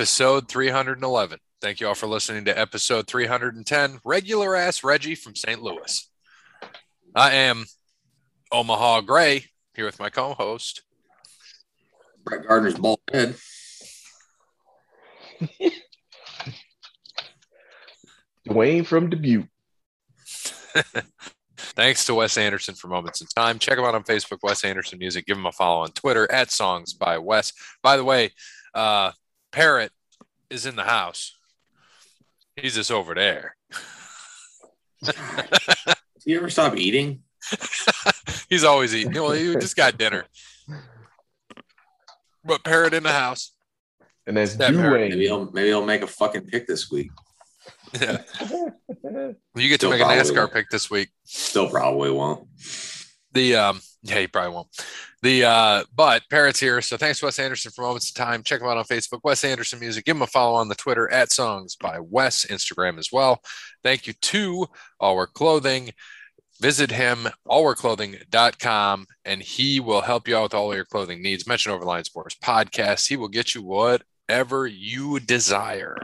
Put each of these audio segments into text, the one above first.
episode 311. Thank you all for listening to episode 310. Regular ass Reggie from St. Louis. I am Omaha Gray here with my co host. Brett Gardner's bald head. Dwayne from Dubuque. Thanks to Wes Anderson for Moments in Time. Check him out on Facebook, Wes Anderson Music. Give him a follow on Twitter at Songs by Wes. By the way, uh, Parrot is in the house. He's just over there. Do you ever stop eating? He's always eating. Well, he just got dinner. But Parrot in the house. And that's That Maybe Dwayne. he'll maybe he'll make a fucking pick this week. Yeah. You get to make a NASCAR won't. pick this week. Still probably won't. The um yeah, you probably won't. The uh but Parrot's here. So thanks Wes Anderson for moments of time. Check him out on Facebook, Wes Anderson Music. Give him a follow on the Twitter at songs by Wes, Instagram as well. Thank you to All Wear Clothing. Visit him, allwearclothing.com, and he will help you out with all your clothing needs. Mention over Line Sports Podcast. He will get you whatever you desire.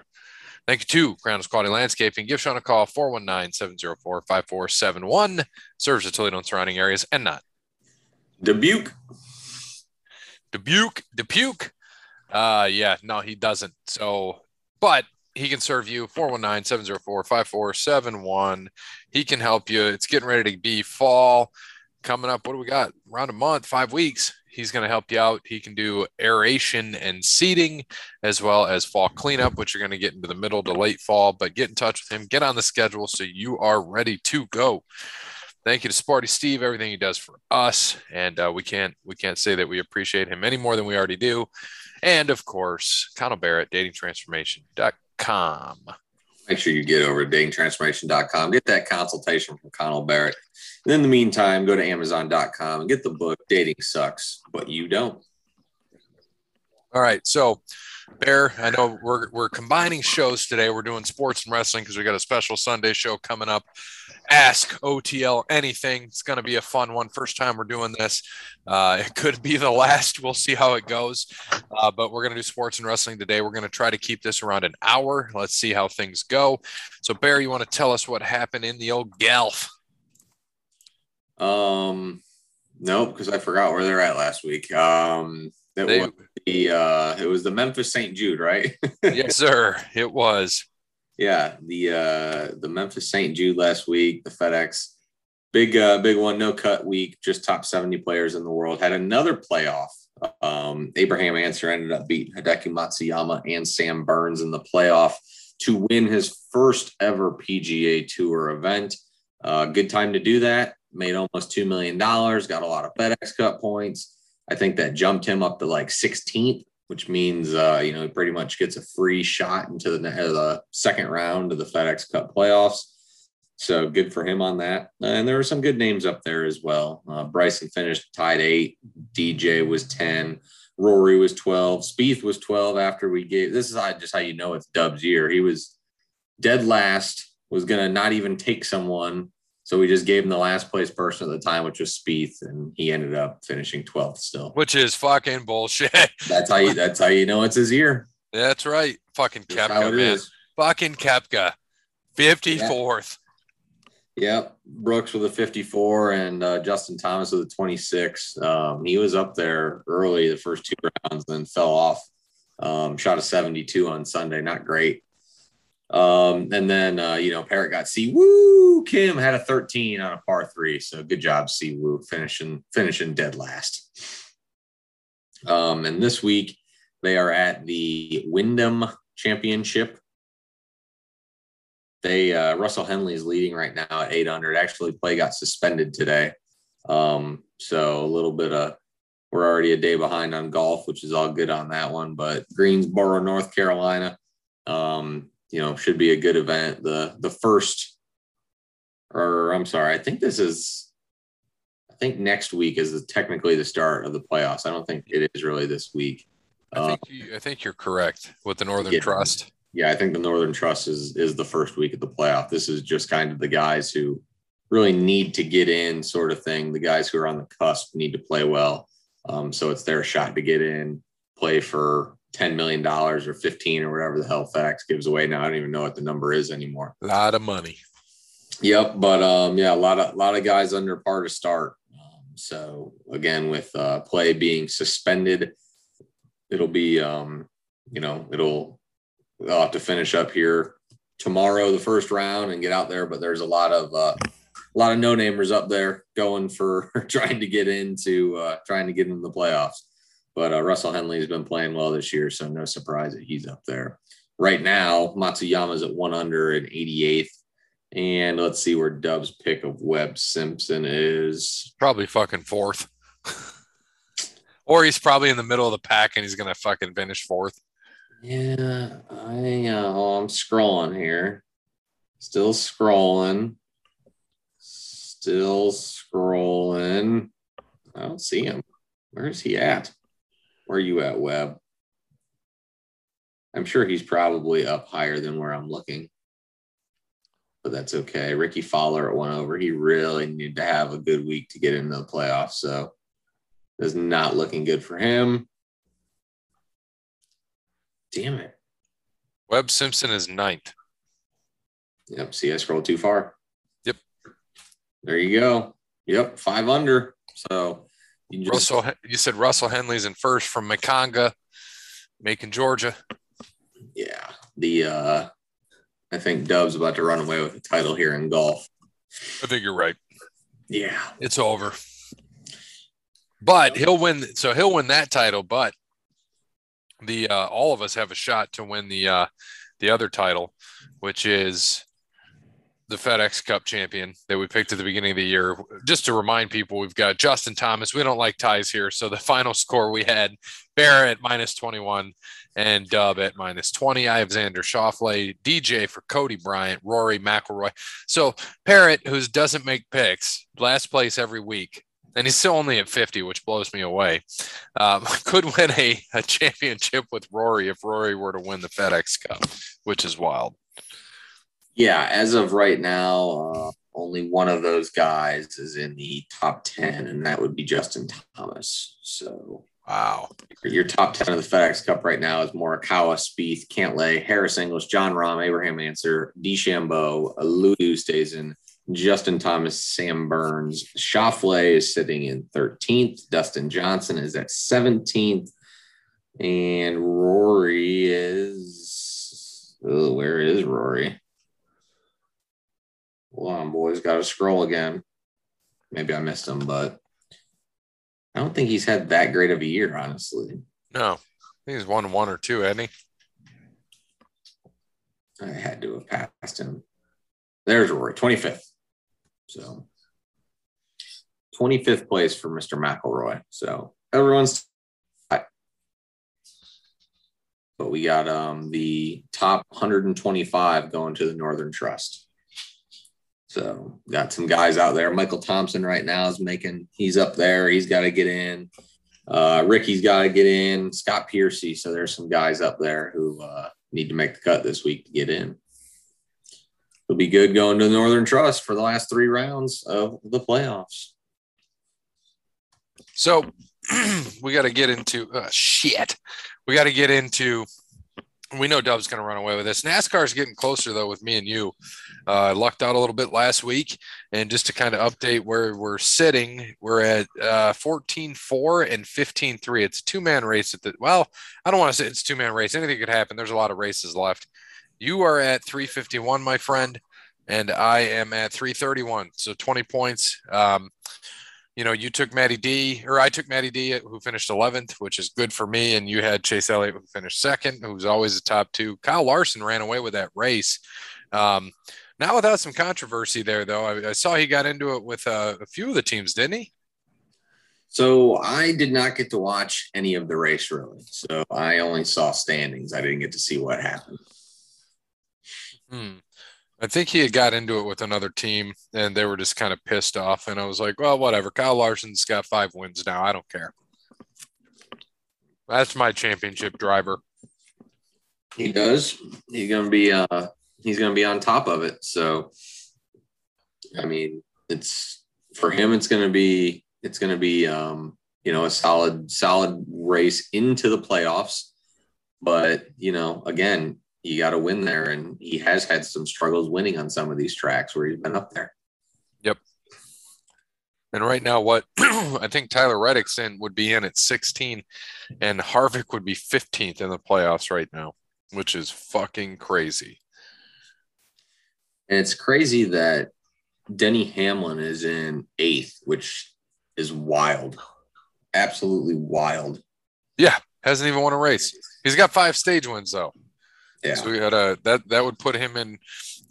Thank you to Grounds Quality Landscaping. Give Sean a call, 419 704 5471. Serves the Toledo and surrounding areas and not Dubuque. Dubuque, Dubuque. Uh, yeah, no, he doesn't. So, but he can serve you 419 704 5471. He can help you. It's getting ready to be fall coming up. What do we got? Around a month, five weeks. He's going to help you out. He can do aeration and seeding as well as fall cleanup, which you're going to get into the middle to late fall. But get in touch with him, get on the schedule so you are ready to go. Thank you to Sporty Steve, everything he does for us, and uh, we can't we can't say that we appreciate him any more than we already do. And of course, Connell Barrett, datingtransformation.com. Make sure you get over to datingtransformation.com. Get that consultation from Connell Barrett. And in the meantime, go to amazon.com and get the book Dating Sucks, but you don't. All right, so Bear, I know we're we're combining shows today. We're doing sports and wrestling because we got a special Sunday show coming up. Ask OTL anything. It's going to be a fun one. First time we're doing this. Uh, it could be the last. We'll see how it goes. Uh, but we're going to do sports and wrestling today. We're going to try to keep this around an hour. Let's see how things go. So, Bear, you want to tell us what happened in the old Gelf? Um, no, because I forgot where they're at last week. Um, They- the uh, it was the Memphis St. Jude, right? yes, sir. It was. yeah, the uh, the Memphis St. Jude last week, the FedEx big uh, big one, no cut week, just top seventy players in the world. Had another playoff. Um, Abraham Ancer ended up beating Hideki Matsuyama and Sam Burns in the playoff to win his first ever PGA Tour event. Uh, good time to do that. Made almost two million dollars. Got a lot of FedEx Cup points. I think that jumped him up to like 16th, which means uh, you know he pretty much gets a free shot into the, uh, the second round of the FedEx Cup playoffs. So good for him on that. And there were some good names up there as well. Uh, Bryson finished tied eight. DJ was 10. Rory was 12. Spieth was 12 after we gave. This is how, just how you know it's Dub's year. He was dead last, was going to not even take someone. So we just gave him the last place person at the time, which was Spieth, and he ended up finishing 12th still. Which is fucking bullshit. That's how you that's how you know it's his year. That's right. Fucking That's Koepka, man. is. Fucking Koepka. 54th. Yep, Brooks with a 54 and uh, Justin Thomas with a 26. Um, he was up there early the first two rounds, then fell off. Um, shot a 72 on Sunday, not great. Um, and then uh, you know Parrot got Si Woo. Kim had a 13 on a par three, so good job Si Woo finishing finishing dead last. Um, and this week they are at the Wyndham Championship they uh, Russell Henley is leading right now at 800. Actually, play got suspended today, um, so a little bit of we're already a day behind on golf, which is all good on that one. But Greensboro, North Carolina, um, you know, should be a good event. The the first, or I'm sorry, I think this is, I think next week is technically the start of the playoffs. I don't think it is really this week. I think you, I think you're correct with the Northern Yeah. Trust. yeah, I think the Northern Trust is is the first week of the playoff. This is just kind of the guys who really need to get in, sort of thing. The guys who are on the cusp need to play well. Um, so it's their shot to get in, play for ten million dollars or fifteen or whatever the hell FedEx gives away now. I don't even know what the number is anymore. A lot of money. Yep, but um, yeah, a lot of a lot of guys under par to start. Um, so again, with uh, play being suspended, it'll be um, you know it'll they'll have to finish up here tomorrow the first round and get out there. But there's a lot of uh, a lot of no namers up there going for trying to get into uh, trying to get into the playoffs. But uh, Russell Henley has been playing well this year, so no surprise that he's up there. Right now, Matsuyama's at one under and 88th. And let's see where Dub's pick of Webb Simpson is. Probably fucking fourth. or he's probably in the middle of the pack and he's gonna fucking finish fourth. Yeah, I uh, oh, I'm scrolling here. Still scrolling. Still scrolling. I don't see him. Where's he at? Where are you at, Webb? I'm sure he's probably up higher than where I'm looking. But that's okay. Rickie Fowler at one over. He really needed to have a good week to get into the playoffs. So it's not looking good for him. Damn it. Webb Simpson is ninth. Yep. See, I scrolled too far. Yep. There you go. Yep. Five under. So you just, Russell, you said Russell Henley's in first from Maconga, Macon, Georgia. Yeah. The, uh, I think Dub's about to run away with the title here in golf. I think you're right. Yeah. It's over. But he'll win. So he'll win that title. But the uh, all of us have a shot to win the uh, the other title, which is the FedEx Cup champion that we picked at the beginning of the year. Just to remind people, we've got Justin Thomas. We don't like ties here. So the final score we had Barrett minus 21 and Dub at minus 20. I have Xander Schauffele, DJ for Cody Bryant, Rory McIlroy. So Parrot, who doesn't make picks, last place every week, and he's still only at 50, which blows me away. Um, could win a, a championship with Rory if Rory were to win the FedEx Cup, which is wild. Yeah, as of right now, uh, only one of those guys is in the top 10, and that would be Justin Thomas. So, wow. Your top 10 of the FedEx Cup right now is Morikawa, Spieth, Cantlay, Harris English, Jon Rahm, Abraham Ancer, DeChambeau, Louis Oosthuizen, Justin Thomas, Sam Burns. Schauffele is sitting in 13th. Dustin Johnson is at 17th. And Rory is, oh, where is Rory? Hold on, boys. Got to scroll again. Maybe I missed him, but I don't think he's had that great of a year, honestly. No, I think he's won one or two, hasn't he? I had to have passed him. There's Rory, 25th. So 25th place for Mr. McIlroy. So everyone's but we got um the top 125 going to the Northern Trust. So got some guys out there. Michael Thompson right now is making he's up there. He's got to get in. Uh, Ricky's got to get in. Scott Piercy. So there's some guys up there who uh, need to make the cut this week to get in it'll be good going to the Northern Trust for the last three rounds of the playoffs. So we got to get into uh, shit. We got to get into. We know Dub's going to run away with this. NASCAR's getting closer though with me and you. Uh, I lucked out a little bit last week, and just to kind of update where we're sitting, we're at uh, 14-4 and 15-3. It's a two-man race at the. Well, I don't want to say it's two-man race. Anything could happen. There's a lot of races left. You are at 351, my friend, and I am at 331. So 20 points. Um, you know, you took Matty D, or I took Matty D, who finished 11th, which is good for me. And you had Chase Elliott, who finished second, who's always the top two. Kyle Larson ran away with that race. Um, not without some controversy there, though. I, I saw he got into it with uh, a few of the teams, didn't he? So I did not get to watch any of the race really. So I only saw standings. I didn't get to see what happened. Hmm. I think he had got into it with another team and they were just kind of pissed off. And I was like, well, whatever. Kyle Larson's got five wins now. I don't care. That's my championship driver. He does. He's gonna be uh he's gonna be on top of it. So I mean, it's for him it's gonna be it's gonna be um, you know, a solid, solid race into the playoffs. but you know, again, you got to win there, and he has had some struggles winning on some of these tracks where he's been up there. Yep. And right now, what I think Tyler Reddick's in would be in at 16, and Harvick would be 15th in the playoffs right now, which is fucking crazy. And it's crazy that Denny Hamlin is in eighth, which is wild, absolutely wild. Yeah, hasn't even won a race. He's got five stage wins though. Yeah, So we got a that that would put him in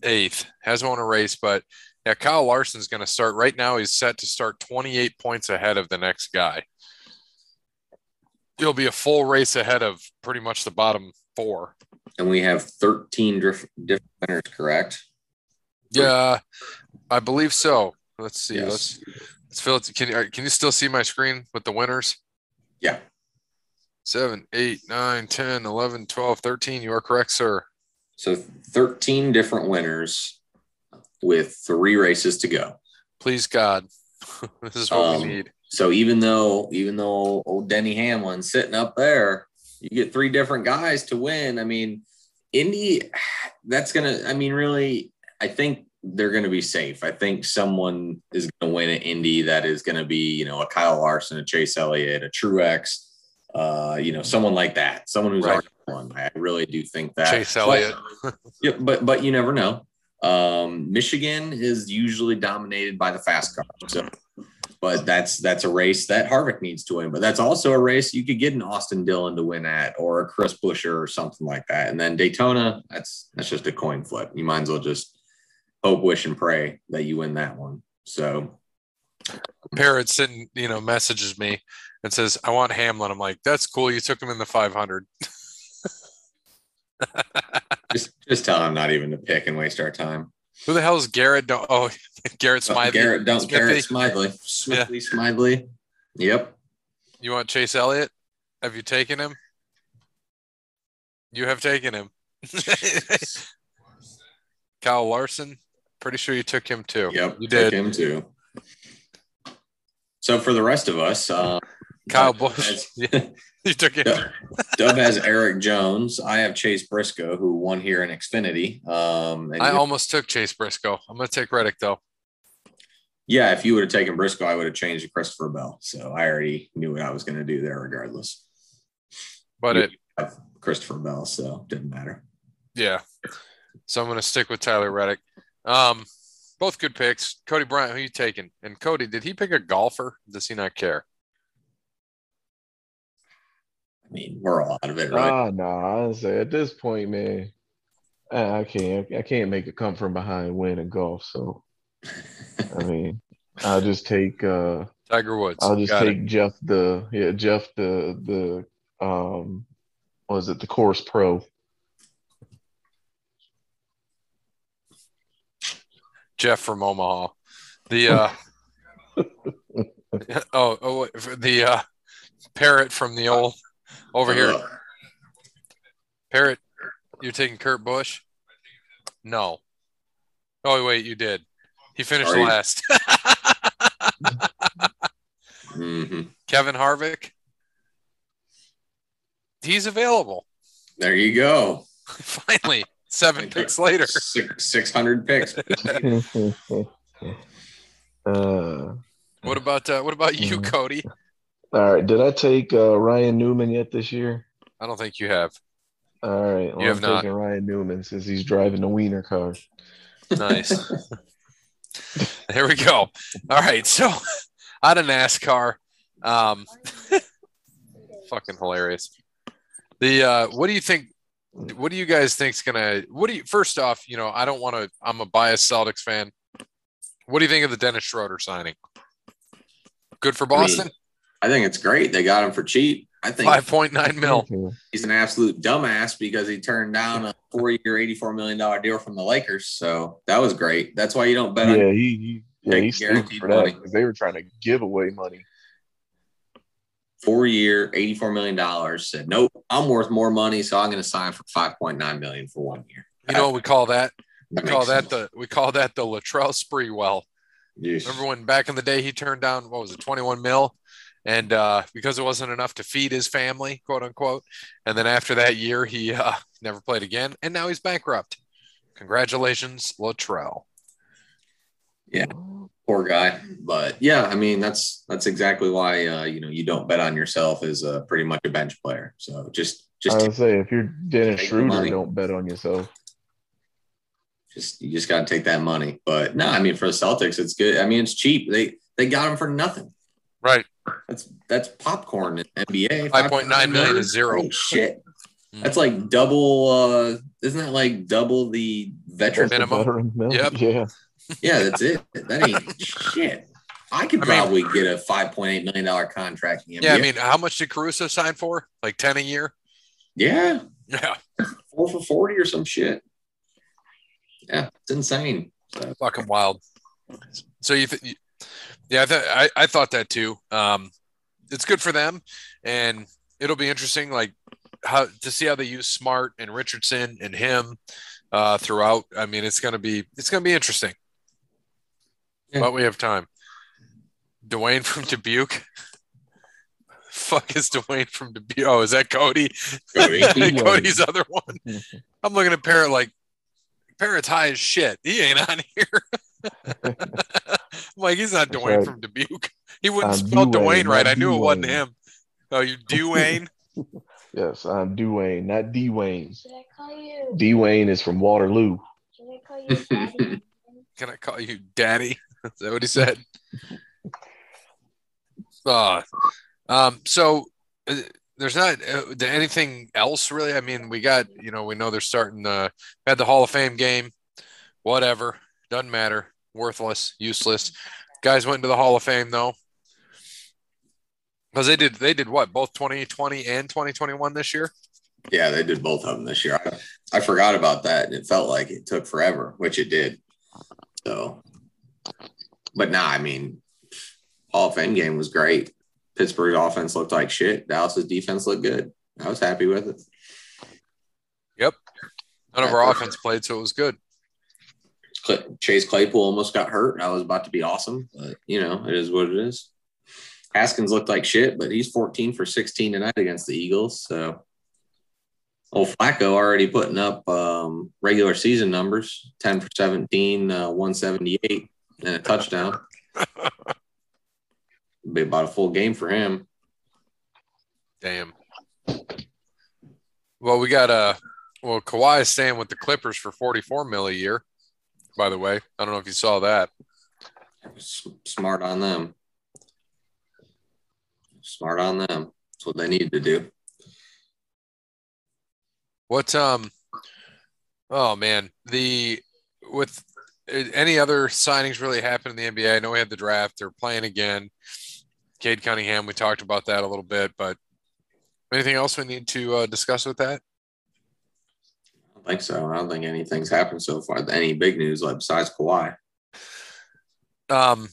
eighth. Hasn't won a race, but yeah, Kyle Larson's going to start right now. He's set to start 28 points ahead of the next guy. He'll be a full race ahead of pretty much the bottom four. and we have 13 diff- different winners, correct? Yeah, I believe so. Let's see. Yes. Let's let's fill it. Can you can you still see my screen with the winners? Yeah. 7, 8, 9, 10, 11, 12, 13. You are correct, sir. So 13 different winners with three races to go. Please God. this is what Um, we need. So even though even though old Denny Hamlin's sitting up there, you get three different guys to win. I mean, Indy, that's gonna. I mean, really, I think they're gonna be safe. I think someone is gonna win at Indy that is gonna be, you know, a Kyle Larson, a Chase Elliott, a Truex, uh, you know, someone like that, someone who's Right. already won. I really do think that Chase But- Elliott. yeah, but but you never know. Um, Michigan is usually dominated by the fast cars. So, but that's that's a race that Harvick needs to win. But that's also a race you could get an Austin Dillon to win at, or a Chris Buescher, or something like that. And then Daytona, that's that's just a coin flip. You might as well just hope, wish, and pray that you win that one. So Parrot sitting, you know, messages me and says, I want Hamlin. I'm like, that's cool. You took him in the 500. just just tell him not even to pick and waste our time. Who the hell is Garrett? Don't, oh, Garrett Smiley. Garrett, don't Smithy. Garrett Smiley, Smiley, Smiley. Yep. You want Chase Elliott? Have you taken him? You have taken him. Kyle Larson. Pretty sure you took him too. Yep, You took did. him too. So for the rest of us, uh, Kyle Dub Busch. has- Yeah. You took it. Dub, Dub has Erik Jones. I have Chase Briscoe, who won here in Xfinity. Um, I you- almost took Chase Briscoe. I'm going to take Reddick though. yeah, if you would have taken Briscoe, I would have changed to Christopher Bell. So I already knew what I was going to do there, regardless. But You it, have Christopher Bell, so didn't matter. yeah. So I'm going to stick with Tyler Reddick. Um, both good picks. Cody Bryant, who you taking? And Cody, did he pick a golfer? Does he not care? I mean, we're all out of it, right? Ah, no, honestly, at this point, man, I, I can't, I can't make a come from behind win in golf. So, I mean, I'll just take, uh, Tiger Woods. I'll just Got it. take Jeff the, yeah, Jeff the, the, um, was it, the course pro? Jeff from Omaha. The uh oh, oh the uh parrot from the old over here. Parrot, you're taking Kurt Busch? No. Oh wait, you did. He finished Sorry. last. Mhm. Kevin Harvick. He's available. There you go. Finally, seven picks later. Six, 600 picks. uh, What about uh, what about you, Mhm. Cody? all right. Did I take uh, Ryan Newman yet this year? I don't think you have. All right. Well, You have I'm not. taking Ryan Newman since he's driving the Wiener car. Nice. there we go. All right. So out of NASCAR. Um fucking hilarious. The uh what do you think what do you guys think's gonna what do you first off, you know, I don't want to I'm a biased Celtics fan. What do you think of the Dennis Schroeder signing? Good for I mean, Boston? I think it's great. They got him for cheap. I think Five point nine mil. he's an absolute dumbass because he turned down a four-year, $84 million deal from the Lakers. So that was great. That's why you don't bet Yeah, on he, he yeah, Take he's stupid guaranteed for that money. because they were trying to give away money. Four-year, $84 million. Said, nope, I'm worth more money, so I'm going to sign for 5.9 million for one year. You know what we call that? We That call that sense. the we call that the Latrell Sprewell. Yeesh. Remember when back in the day he turned down what was it, 21 mil? and uh, because it wasn't enough to feed his family, quote unquote. And then after that year, he uh, never played again, and now he's bankrupt. Congratulations, Latrell. Yeah, poor guy. But yeah, I mean that's that's exactly why uh, you know you don't bet on yourself as a, pretty much a bench player. So just just I would say if you're Dennis Schroeder, don't bet on yourself. just you just got to take that money. But no, I mean for the Celtics, it's good. I mean it's cheap. They they got him for nothing. Right. That's that's popcorn in NBA. 5.9 million is zero. Holy shit. Mm. That's like double. uh Isn't that like double the veteran? Minimum. veteran minimum. Yep. Yeah. Yeah, that's it. That ain't shit. I could I mean- probably get a five point eight million dollar contract in Yeah, I mean, how much did Caruso sign for? Like 10 a year? yeah, Yeah, four for forty or some shit. Yeah, it's insane. So, fucking wild. So you, th- yeah, I, th- I, I thought that too. Um, it's good for them, and it'll be interesting, like how to see how they use Smart and Richardson and him uh, throughout. I mean, it's gonna be it's gonna be interesting. Yeah. But we have time. Dwayne from Dubuque. Fuck is Dwayne from Dubuque? Oh, is that Cody? Cody. Cody's other one. I'm looking at Parrot like Parrot's high as shit. He ain't on here. I'm like, he's not That's Dwayne right. from Dubuque. He wouldn't I'm spell Dwayne, Dwayne right. I knew it wasn't him. Oh, you Dwayne? Yes, I'm Dwayne, not D Wayne. Should I call you? D Wayne is from Waterloo. Should I call you Daddy? Can I call you Daddy? Is that what he said? Uh, um, so uh, there's not uh, anything else really. I mean, we got, you know, we know they're starting, uh, had the Hall of Fame game, whatever, doesn't matter, worthless, useless. Guys went into the Hall of Fame though. Because they did, they did what? Both 2020 and 2021 this year. yeah, they did both of them this year. I, I forgot about that, and it felt like it took forever, which it did. So, but nah, I mean, Hall of Fame game was great. Pittsburgh's offense looked like shit. Dallas's defense looked good. I was happy with it. Yep. None of our offense played, so it was good. Chase Claypool almost got hurt. I was about to be awesome, but you know, it is what it is. Haskins looked like shit, but he's 14 for 16 tonight against the Eagles. So, old Flacco already putting up um, regular season numbers 10 for 17, uh, 178, and a touchdown. be about a full game for him. Damn. Well, we got uh well Kawhi is staying with the Clippers for 44 mil a year. By the way, I don't know if you saw that. Smart on them. Smart on them. That's what they need to do. What um oh man, the with any other signings really happen in the NBA? I know we had the draft, they're playing again. Cade Cunningham, we talked about that a little bit, but anything else we need to uh, discuss with that? I don't think so. I don't think anything's happened so far. Any big news like besides Kawhi. Um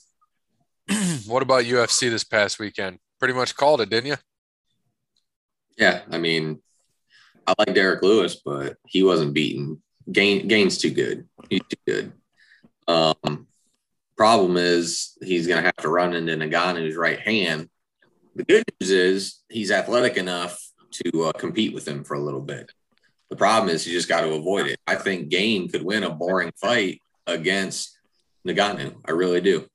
what about UFC this past weekend? Pretty much called it, didn't you? Yeah, I mean, I like Derrick Lewis, but he wasn't beaten. Gane Gane's too good. He's too good. Um, problem is he's gonna have to run into Ngannou's right hand. The good news is he's athletic enough to uh, compete with him for a little bit. The problem is you just got to avoid it. I think Gane could win a boring fight against Nagano. I really do.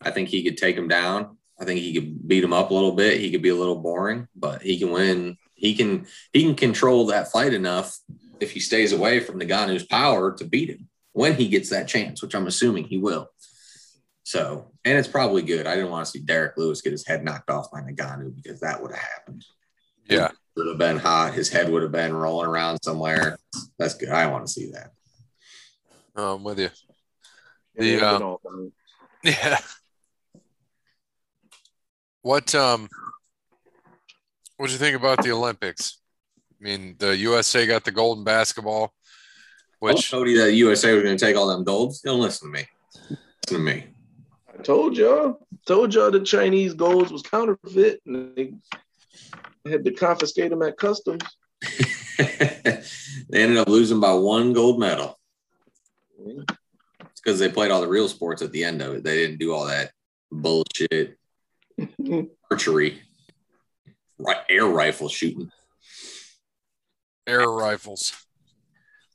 I think he could take him down. I think he could beat him up a little bit. He could be a little boring, but he can win. He can he can control that fight enough if he stays away from Ngannou's power to beat him when he gets that chance, which I'm assuming he will. So, and it's probably good. I didn't want to see Derrick Lewis get his head knocked off by Ngannou because that would have happened. Yeah. It would have been hot. His head would have been rolling around somewhere. That's good. I want to see that. Oh, I'm with you. And The, uh, been all done. Yeah. What um what do you think about the Olympics? I mean, the USA got the gold in basketball, I told which Cody that USA was going to take all them golds. Don't listen to me. Listen to me. I told y'all, told y'all the Chinese golds was counterfeit, and they had to confiscate them at customs. they ended up losing by one gold medal. It's because they played all the real sports at the end of it. They didn't do all that bullshit archery, ri- air rifle shooting. Air rifles.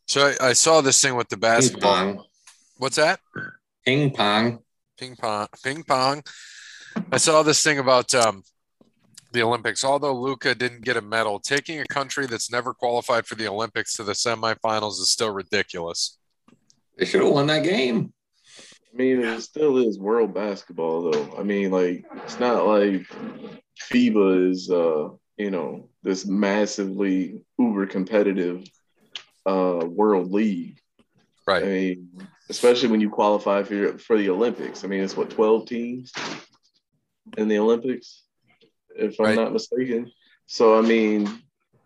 So I, I saw this thing with the Ping basketball. pong. What's that? Ping pong. Ping pong. Ping pong. I saw this thing about um, the Olympics. Although Luka didn't get a medal, taking a country that's never qualified for the Olympics to the semifinals is still ridiculous. They should have won that game. I mean, it still is world basketball, though. I mean, like it's not like FIBA is, uh, you know, this massively uber competitive uh, world league. Right. I mean, especially when you qualify for your, for the Olympics. I mean, it's what twelve teams in the Olympics, if I'm Right. not mistaken. So I mean,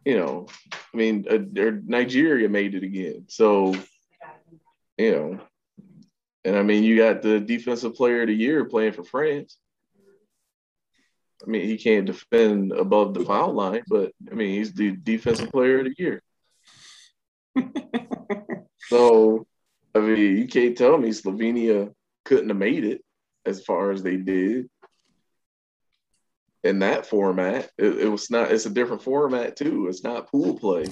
you know, I mean, uh, Nigeria made it again. So you know, and I mean, you got the defensive player of the year playing for France. I mean, he can't defend above the foul line, but I mean, he's the defensive player of the year. so, I mean, you can't tell me Slovenia couldn't have made it as far as they did in that format. It, it was not. It's a different format too. It's not pool play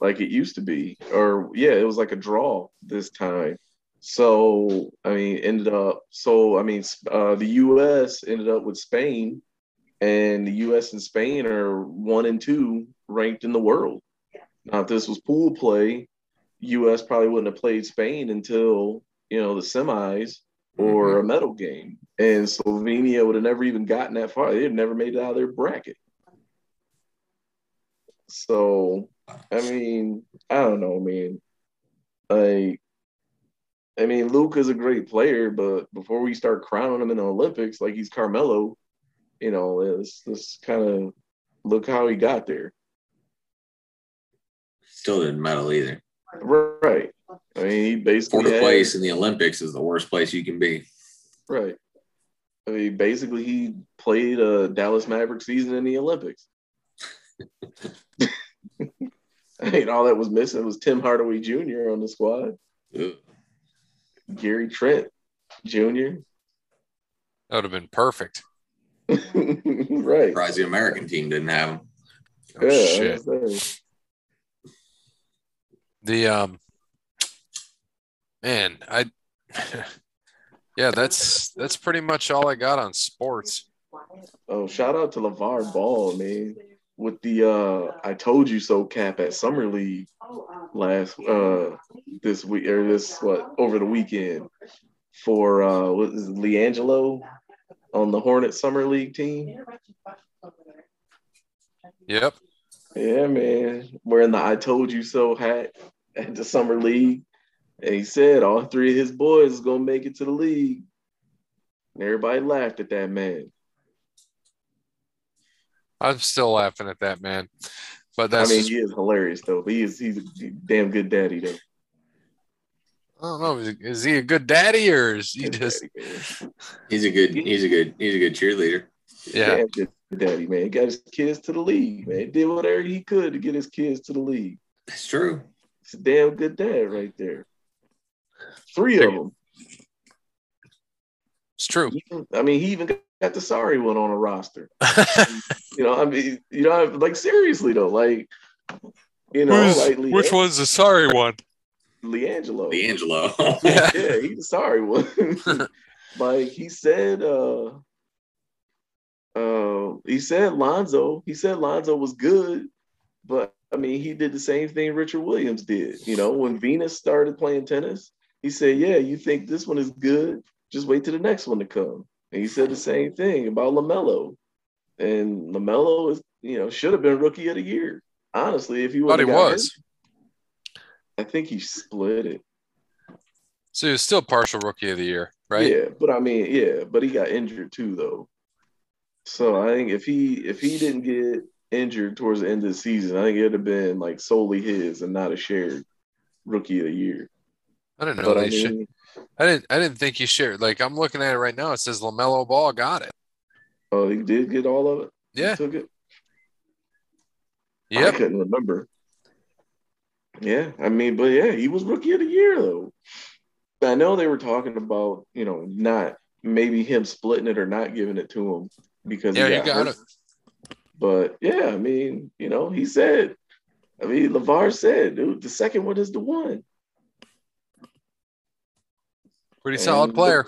like it used to be, or yeah, it was like a draw this time. So I mean, ended up. So I mean, uh, the U.S. ended up with Spain, and the U.S. and Spain are one and two ranked in the world. Now, if this was pool play, U.S. probably wouldn't have played Spain until you know the semis or mm-hmm. a medal game, and Slovenia would have never even gotten that far. They'd never made it out of their bracket. So, I mean, I don't know, man. Like, I mean, Luke is a great player, but before we start crowning him in the Olympics like he's Carmelo, you know, let's let's kind of look how he got there. Still didn't medal either. Right. I mean, he basically Fourth had- place in the Olympics is the worst place you can be. Right. I mean, basically, he played a Dallas Maverick season in the Olympics. I mean, all that was missing was Tim Hardaway Jr. on the squad, Ugh. Gary Trent Jr. That would have been perfect. right. Surprised the American team didn't have him. Oh, yeah, shit. The um man, I yeah, that's that's pretty much all I got on sports. Oh, shout out to LaVar Ball, man, with the uh I told you so cap at Summer League last uh this week or this what over the weekend for uh what is it, LiAngelo on the Hornet Summer League team. Yep. Yeah, man. Wearing the I told you so hat at the summer league. And he said all three of his boys is gonna make it to the league. And everybody laughed at that man. I'm still laughing at that man. But that's I mean, just- he is hilarious though. But He is he's a damn good daddy though. I don't know. Is, is he a good daddy or is he Good just? Daddy, he's a good. He's a good. He's a good cheerleader. yeah? Damn good daddy, man. He got his kids to the league, man. Did whatever he could to get his kids to the league. That's true. It's a damn good dad right there. Three of them. It's true. I mean, he even got the sorry one on a roster. You know, I mean, you know, like seriously though, like, you know, Who's- like which Leang- one's the sorry one? LiAngelo. D'Angelo. Yeah. yeah, he's the sorry one. like he said, uh, uh, he said Lonzo. He said Lonzo was good, but I mean, he did the same thing Richard Williams did. You know, when Venus started playing tennis, he said, "Yeah, you think this one is good? Just wait till the next one to come." And he said the same thing about LaMelo, and LaMelo is, you know, should have been Rookie of the Year. Honestly, if he Thought he was. I think he split it. So he was still partial rookie of the year, right? Yeah, but I mean, yeah, but he got injured too, though. So I think if he if he didn't get injured towards the end of the season, I think it'd have been like solely his and not a shared rookie of the year. I don't know But I mean, I didn't. I didn't think he shared. Like I'm looking at it right now. It says LaMelo Ball got it. oh, he did get all of it. He Yeah. took it. Yeah, I couldn't remember. Yeah, I mean, but yeah, he was rookie of the year though. I know they were talking about you know not maybe him splitting it or not giving it to him because Yeah, he you got hurt. But yeah, I mean, you know, he said, I mean, LaVar said, dude, the second one is the one. Pretty solid And- player.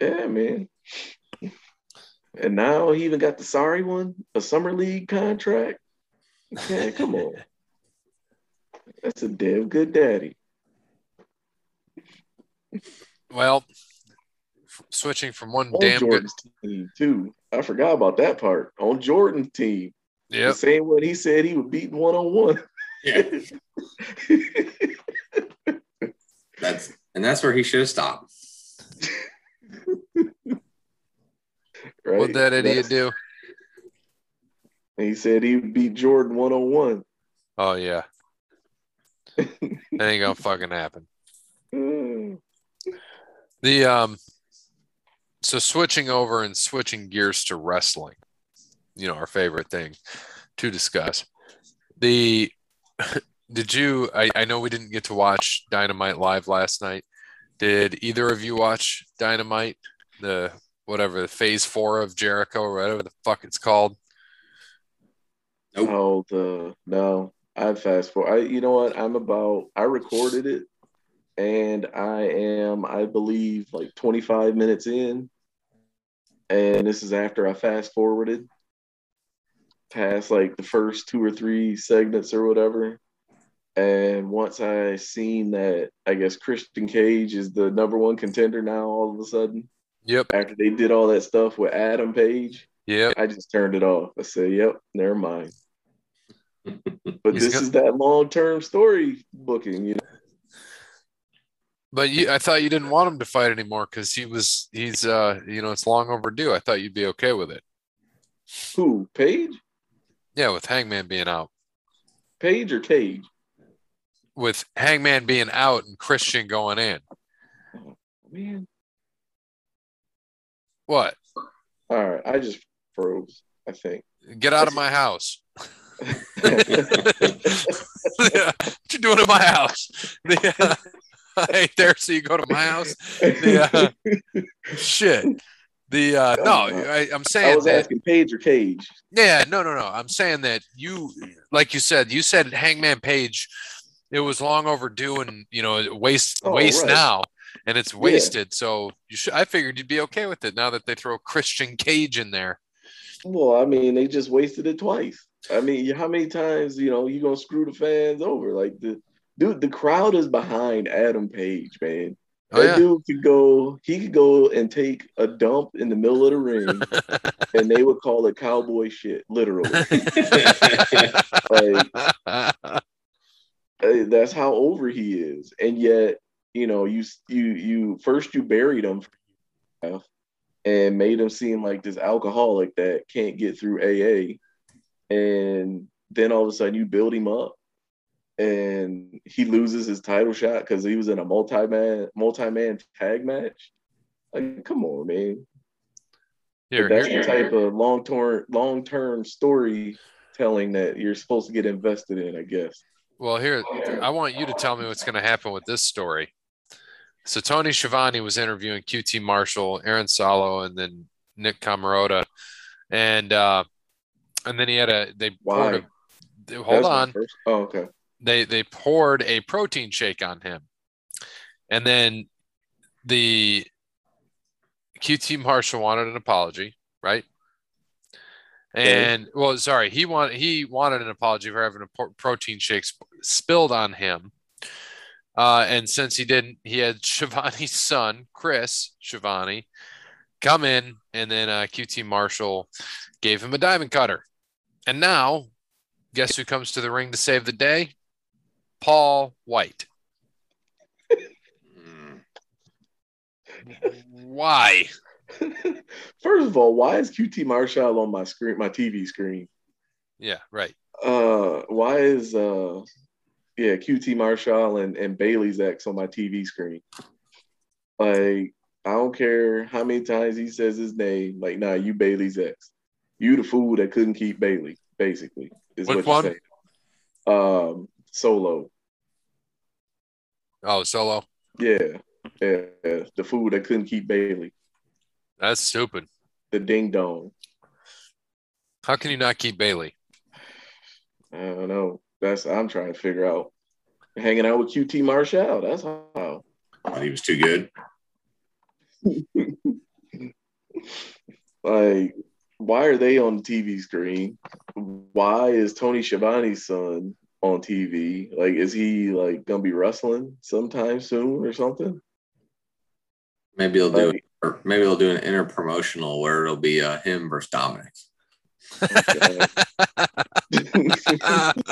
Yeah, man. And now he even got the sorry one, a summer league contract. Okay, come on. That's a damn good daddy. Well, f- switching from one On damn good. Jordan's team too. I forgot about that part. On Jordan's team, Yeah. the Yep. same one he said he would beat one on one. Yeah, that's and that's where he should have stopped. Right? What'd that idiot That's- do? He said he would beat Jordan one on one. Oh yeah. that ain't gonna fucking happen. The um so switching over and switching gears to wrestling, you know, our favorite thing to discuss. The did you I, I know we didn't get to watch Dynamite live last night. Did either of you watch Dynamite? The whatever the phase four of Jericho or whatever the fuck it's called. Nope. Oh, the no, I'd fast forward. I, you know what? I'm about. I recorded it, and I am, I believe, like 25 minutes in, and this is after I fast forwarded past like the first two or three segments or whatever. And once I seen that, I guess Christian Cage is the number one contender now. All of a sudden, Yep. after they did all that stuff with Adam Page, Yep. I just turned it off. I said, "Yep, never mind." But He's this got- is that long term story booking, you know. But you, I thought you didn't want him to fight anymore because he was he's uh you know it's long overdue. I thought you'd be okay with it. Who? Page? Yeah, with Hangman being out. Page or Cage? With Hangman being out and Christian going in. Man. What? All right. I just froze, I think. Get out of my house. yeah, what you doing in my house? I ain't there, so you go to my house. The, uh, shit. The uh, no, I, I'm saying I was that. asking Page or Cage. Yeah, no, no, no. I'm saying that you, like you said, you said Hangman Page, it was long overdue, and you know, waste Oh, waste right. now, and it's wasted. So you should. I figured you'd be okay with it now that they throw Christian Cage in there. Well, I mean, they just wasted it twice. I mean, how many times, you know, you gonna screw the fans over? Like the dude, the crowd is behind Adam Page, man. Oh that yeah, dude could go, he could go and take a dump in the middle of the ring, and they would call it cowboy shit, literally. Like, that's how over he is and yet you know you you you first you buried him and made him seem like this alcoholic that can't get through aa and then all of a sudden you build him up and he loses his title shot because he was in a multi-man multi-man tag match like come on man here, that's here, the type of long-term long-term storytelling that you're supposed to get invested in i guess Well, here, I want you to tell me what's going to happen with this story. So Tony Schiavone was interviewing QT Marshall, Aaron Solo, and then Nick Comoroto, and uh, and then he had a they poured Why? a hold That's on Oh, okay. They they poured a protein shake on him, and then the QT Marshall wanted an apology, right? And well, sorry, he wanted he wanted an apology for having a protein shake sp- spilled on him. Uh, and since he didn't, he had Schiavone's son, Chris Schiavone, come in, and then uh, QT Marshall gave him a diamond cutter. And now, guess who comes to the ring to save the day? Paul White. Why? First of all, why is QT Marshall on my screen, my TV screen? Yeah, right. Uh, why is uh, yeah, QT Marshall and and Bailey's ex on my TV screen? Like, I don't care how many times he says his name. Like, nah, you Bailey's ex. You the fool that couldn't keep Bailey. Basically, is Which what one? you say. Um, Solo. Oh, solo. Yeah, yeah, yeah, the food that couldn't keep Bailey. That's stupid. The ding dong. How can you not keep Bailey? I don't know. That's I'm trying to figure out. Hanging out with QT Marshall. That's how. But he was too good. Like, why are they on the TV screen? Why is Tony Schiavone's son on TV? Like, is he like gonna be wrestling sometime soon or something? Maybe they'll do Like, or maybe they'll do an inter promotional where it'll be uh, him versus Dominic. okay.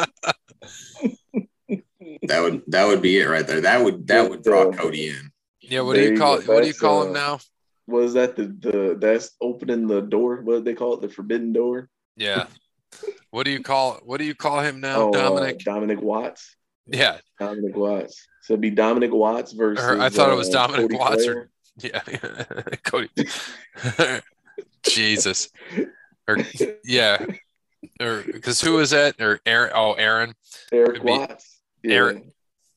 That would that would be it right there. That would that would draw Cody in. yeah, what do you you call go. what do you call uh, him now? was that the the that's opening the door? What did they call it? The forbidden door? Yeah. What do you call what do you call him now, Oh, uh, Dominic? Dominic Watts. yeah. Dominic Watts. So it'd be Dominic Watts versus. I thought it was uh, Dominic Cody Watts Flair. or- Yeah. Cody. Jesus. Or yeah. Or because who was that? Or Aaron oh Aaron. Eric Watts. Yeah. Eric-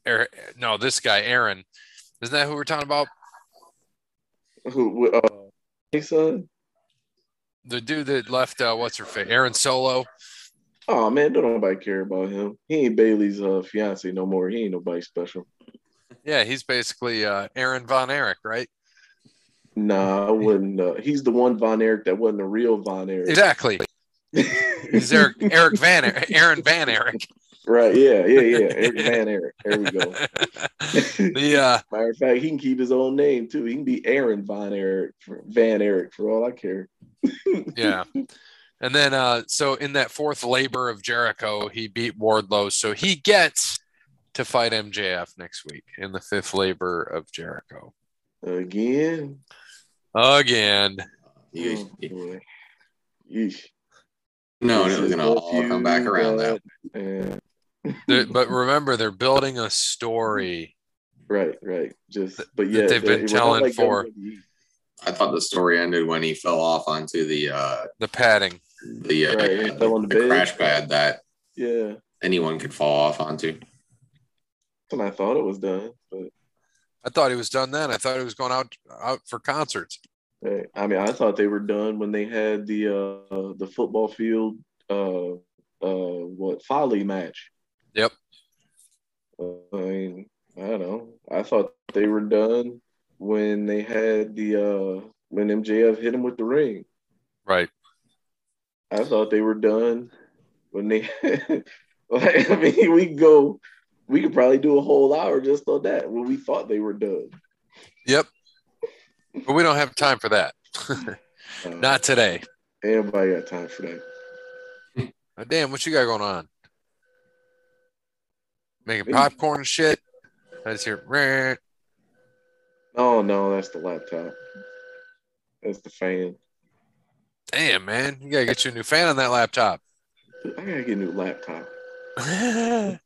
Aaron no, this guy, Aaron. Isn't that who we're talking about? Who? Uh, son. The dude that left uh what's her face? Aaron Solo. Oh man, don't nobody care about him. He ain't Bailey's uh, fiance no more. He ain't nobody special. Yeah, he's basically uh Aaron Von Erich, right? Nah, I wouldn't. Uh, he's the one Von Erich that wasn't a real Von Erich. Exactly. He's Eric Eric Van Erich, Aaron Van Erich. right? Yeah, yeah, yeah. Eric Van Erich. There we go. Yeah. uh Matter of fact, he can keep his own name too. He can be Aaron Von Erich, for, Van Erich, for all I care. yeah. And then uh so in that fourth labor of Jericho, he beat Wardlow. So he gets to fight MJF next week in the fifth labor of Jericho. Again. Again. You- Oh, you- boy. Yeesh. no, This it gonna all come back around that. and- but remember, they're building a story. Right, right. Just, but that yeah, they've been it was not telling like for- I thought the story ended when he fell off onto the uh The padding. The, uh, Right, he the the crash pad that Yeah, anyone could fall off onto. and I thought it was done, but I thought he was done then. I thought he was going out out for concerts. hey, I mean, I thought they were done when they had the uh the football field uh uh what folly match. Yep. I mean, I don't know. I thought they were done when they had the uh when MJF hit him with the ring. Right. I thought they were done when they like I mean we go we could probably do a whole hour just on that when we thought they were done. Yep. But we don't have time for that. Uh, Not today. Anybody got time for that? Oh, damn, what you got going on? Making popcorn and shit. I just hear. Oh no, that's the laptop. That's the fan. Damn, man, you gotta get you a new fan on that laptop. I gotta get a new laptop.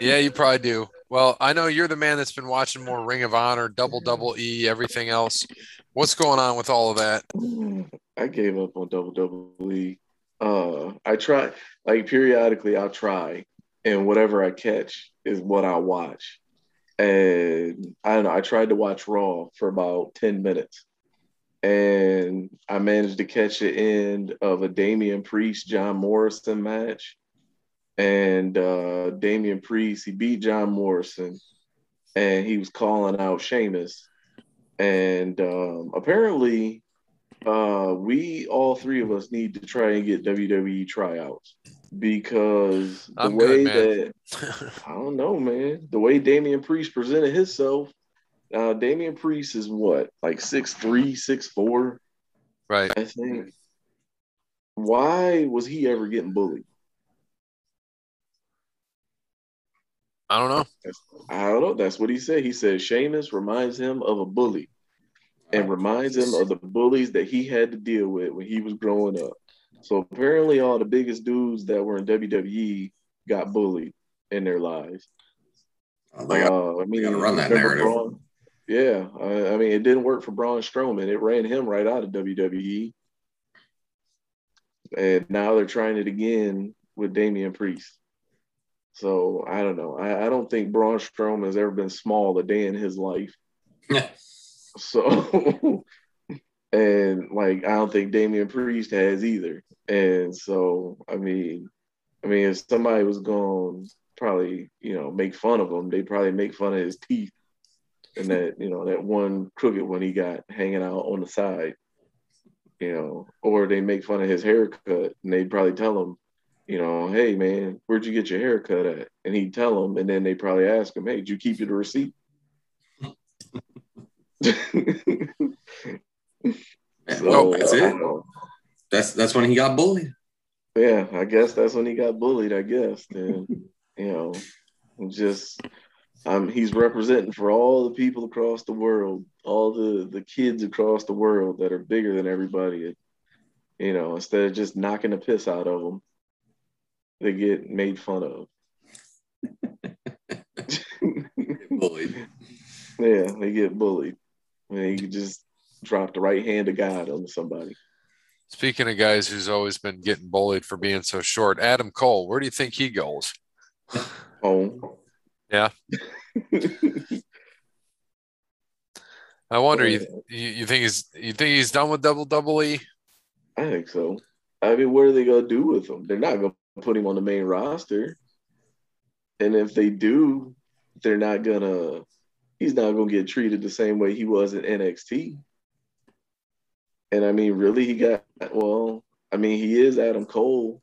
yeah, you probably do. Well, I know you're the man that's been watching more Ring of Honor, Double Double E, everything else. What's going on with all of that? I gave up on double double E. Uh, I try like periodically. I'll try, and whatever I catch is what I watch. And I don't know. I tried to watch Raw for about ten minutes, and I managed to catch the end of a Damian Priest John Morrison match. And uh, Damian Priest he beat John Morrison, and he was calling out Sheamus. And um, apparently, uh, we all three of us need to try and get WWE tryouts because the I'm way good, that I don't know, man, the way Damian Priest presented himself, uh, Damian Priest is what like six three, six four, right. I think. Why was he ever getting bullied? I don't know. I don't know. That's what he said. He said Sheamus reminds him of a bully and reminds him of the bullies that he had to deal with when he was growing up. So apparently, all the biggest dudes that were in WWE got bullied in their lives. Oh, they got- Uh, I mean, gotta run that narrative. Braun? Yeah, I, I mean, it didn't work for Braun Strowman. It ran him right out of WWE, and now they're trying it again with Damian Priest. So I don't know. I, I don't think Braun Strowman has ever been small a day in his life. So and like I don't think Damian Priest has either. And so I mean, I mean, if somebody was going to probably you know make fun of him, they'd probably make fun of his teeth and that you know that one crooked one he got hanging out on the side. You know, or they make fun of his haircut and they'd probably tell him, you know, hey man, where'd you get your haircut at? And he'd tell them, and then they probably ask him, hey, did you keep your receipt? Yeah, well, that's it. That's that's when he got bullied. Yeah, I guess that's when he got bullied. I guess, and you know, just um, he's representing for all the people across the world, all the the kids across the world that are bigger than everybody. You know, instead of just knocking the piss out of them, they get made fun of. Bullied. yeah, they get bullied. I mean, you just drop the right hand of God on somebody. Speaking of guys who's always been getting bullied for being so short, Adam Cole, where do you think he goes? Home. Yeah. I wonder. You, Yeah. you you think he's you think he's done with double double E? I think so. I mean, what are they gonna do with him? They're not gonna put him on the main roster. And if they do, they're not gonna he's not gonna get treated the same way he was in NXT. And I mean, really, he got well, I mean, he is Adam Cole,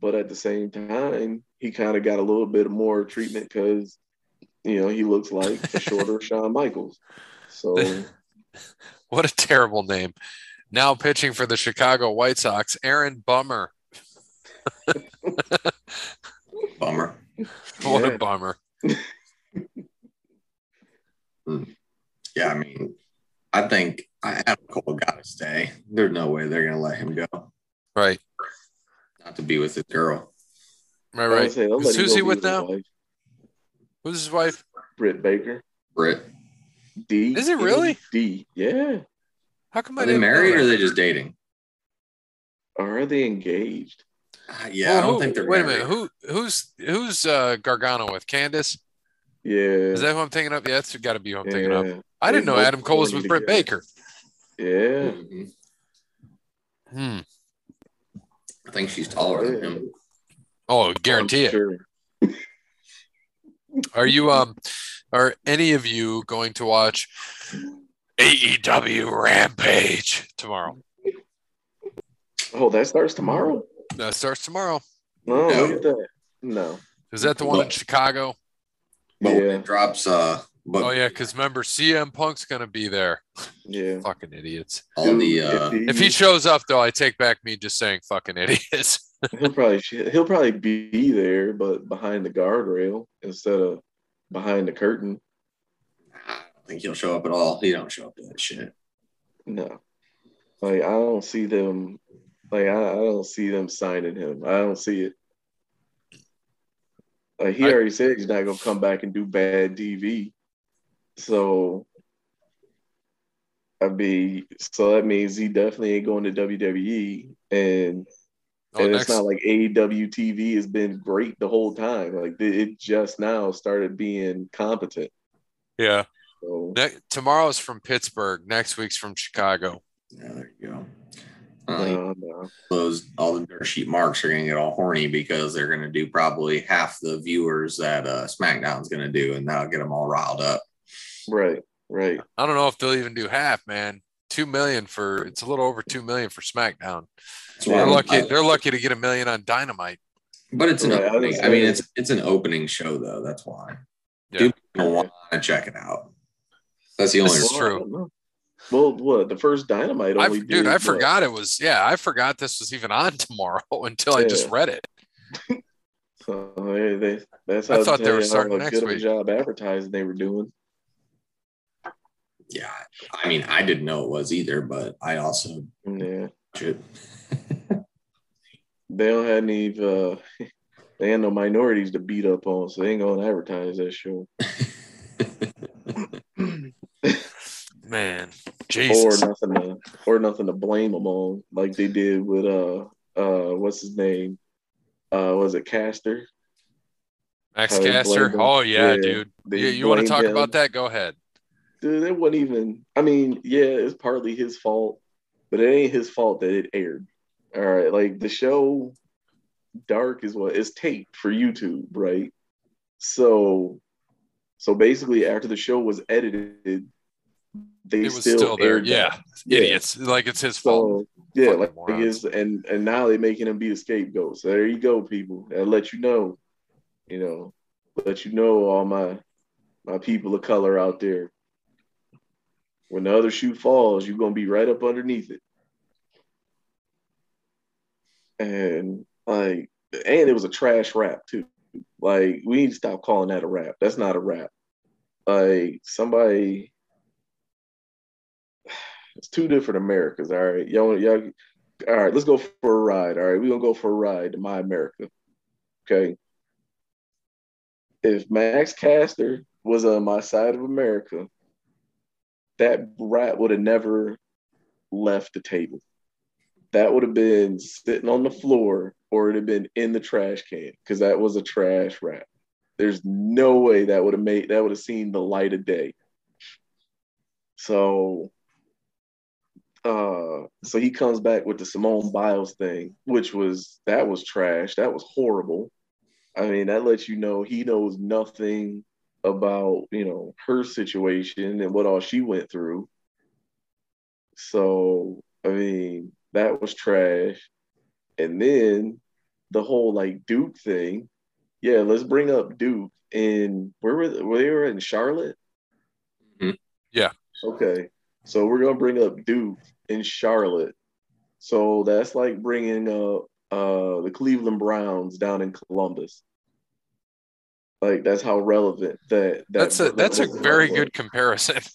but at the same time, he kind of got a little bit more treatment because you know he looks like a shorter Shawn Michaels. So What a terrible name. Now pitching for the Chicago White Sox, Aaron Bummer. Bummer. What Yeah. a bummer. Hmm. Yeah, I mean, I think Adam Cole got to stay. There's no way they're gonna let him go. Right. Not to be with his girl. Right, right. say, Who's, him who's go he be with now? wife, Who's his wife? Britt Baker. Britt. D. Is it really? D. Yeah. How come I Are they didn't know married or that? are they just dating? Or are they engaged? Uh, yeah, I don't who- think they're Wait married. a minute. Who who's who's uh, Gargano with? Candice? Yeah. Is that who I'm thinking of? Yeah, that's got to be who I'm thinking of. yeah. I didn't know Adam Cole was with Britt. Baker. Yeah. Mhm. Hmm. I think she's taller than him. Oh, guarantee I'm it. Sure. Are you um are any of you going to watch AEW Rampage tomorrow? Oh, that starts tomorrow? That starts tomorrow. No, No. look at that. No. Is that the one in Chicago? But when Yeah. it drops, uh, but Oh yeah, because remember CM Punk's gonna be there. Yeah. Fucking idiots. all the uh, If he shows up though, I take back me just saying fucking idiots. He'll probably he'll probably be there, but behind the guardrail instead of behind the curtain. I don't think he'll show up at all. He don't show up to that shit. No. Like I don't see them like I, I don't see them signing him. I don't see it. Like he I- already said he's not gonna come back and do bad TV. So I mean, so that means he definitely ain't going to WWE and Oh, and next, it's not like AEW TV has been great the whole time. Like it it just now started being competent. yeah. So Ne- tomorrow's from Pittsburgh. Next week's from Chicago. Yeah, there you go. Uh, no, no. those all the dirt sheet marks are gonna get all horny because they're gonna do probably half the viewers that uh, SmackDown's gonna do, and that'll get them all riled up. right, right. I don't know if they'll even do half, man. Two million for it's a little over two million for SmackDown. That's why They're I'm- lucky. I- they're lucky to get a million on Dynamite. but it's an Right, I opening. gonna I mean, it's it's an opening show though. That's why Yeah. people want to check it out. That's the only. This is true. I don't know. Well, what the first Dynamite I, dude, did, I what, forgot it was. Yeah, I forgot this was even on tomorrow until I just read it. So they, they, that's I thought they were how starting next good of a job advertising they were doing. Yeah, I mean, I didn't know it was either, but I also Yeah, they don't have any. Uh, they ain't no minorities to beat up on, so they ain't gonna advertise that show. Man, or nothing to or nothing to blame them on, like they did with uh uh what's his name? Uh, was it Caster? Max Caster. Oh yeah, Yeah, dude. They Yeah, you want to talk him. about that? Go ahead. Dude, it wasn't even. I mean, yeah, it's partly his fault, but it ain't his fault that it aired. All right, like the show Dark is what is taped for YouTube, right? So, so basically, after the show was edited, they It was still, still, there. aired Yeah. Yeah. Idiots. Like it's his fault. Yeah, Fucking like morons. and and now they're making him be the scapegoat. So there you go, people. I let you know, you know, let you know all my my people of color out there. When the other shoe falls, you're gonna be right up underneath it. And like, and it was a trash rap too. Like, we need to stop calling that a rap. That's not a rap. Like somebody it's two different Americas. All right, y'all, y'all. All right, let's go for a ride. All right, we're gonna go for a ride to my America. Okay. If Max Caster was on my side of America, that rat would have never left the table. That would have been sitting on the floor or it'd have been in the trash can because that was a trash rat. There's no way that would have made that would have seen the light of day. So uh so he comes back with the Simone Biles thing, which was that was trash. That was horrible. I mean, that lets you know he knows nothing about, you know, her situation and what all she went through. So, I mean, that was trash. And then the whole like Duke thing. Yeah, let's bring up Duke and where were they, were they were in Charlotte? Mhm. Yeah. Okay. So we're gonna bring up Duke in Charlotte. So that's like bringing up uh, the Cleveland Browns down in Columbus. Like that's how relevant that, that That's a that's a very was. good comparison.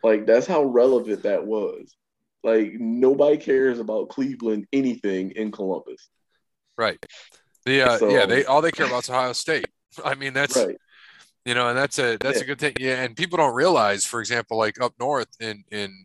Like that's how relevant that was. Like nobody cares about Cleveland anything in Columbus. Right. The uh, So- yeah, they all they care about is Ohio State. I mean, that's Right. you know, and that's a that's Yeah. a good thing. Yeah, and people don't realize, for example, like up north in in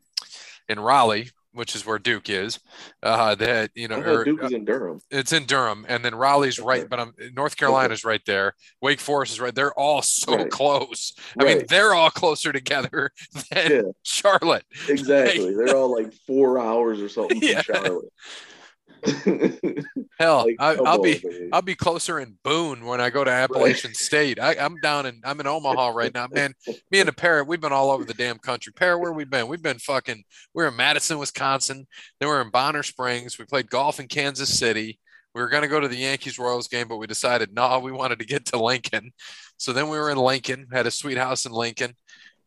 in Raleigh, which is where Duke is, uh, that you know, or- Duke is in Durham. it's in Durham, and then Raleigh's right, but I'm North Carolina's right there. Wake Forest is right. They're all so Right. close. I mean, they're all closer together than Yeah. Charlotte. Exactly. They're all like four hours or something from Charlotte. Hell, Like, I, I'll on, be man. I'll be closer in Boone when I go to Appalachian State. I, I'm down in I'm in Omaha right now, man. Me and a parrot, we've been all over the damn country. Parrot, where we been? We've been fucking. We're in Madison, Wisconsin. Then we're in Bonner Springs. We played golf in Kansas City. We were gonna go to the Yankees Royals game, but we decided no, we wanted to get to Lincoln. So then we were in Lincoln, had a sweet house in Lincoln,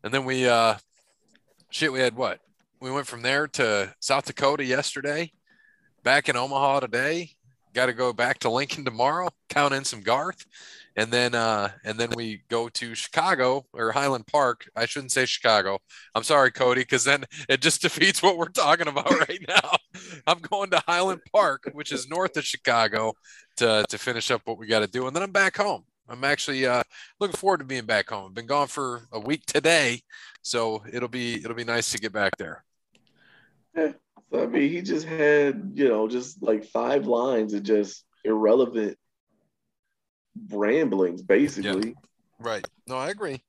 and then we uh, shit, we had what? We went from there to South Dakota yesterday. Back in Omaha today got to go back to Lincoln tomorrow, count in some Garth, and then uh, and then we go to Chicago or Highland Park. I shouldn't say Chicago. I'm sorry, Cody, because then it just defeats what we're talking about right now. I'm going to Highland Park, which is north of Chicago, to to finish up what we got to do, and then I'm back home. I'm actually uh, looking forward to being back home. I've been gone for a week today, so it'll be it'll be nice to get back there. So, I mean, he just had, you know, just like five lines of just irrelevant ramblings, basically. Right. No, I agree.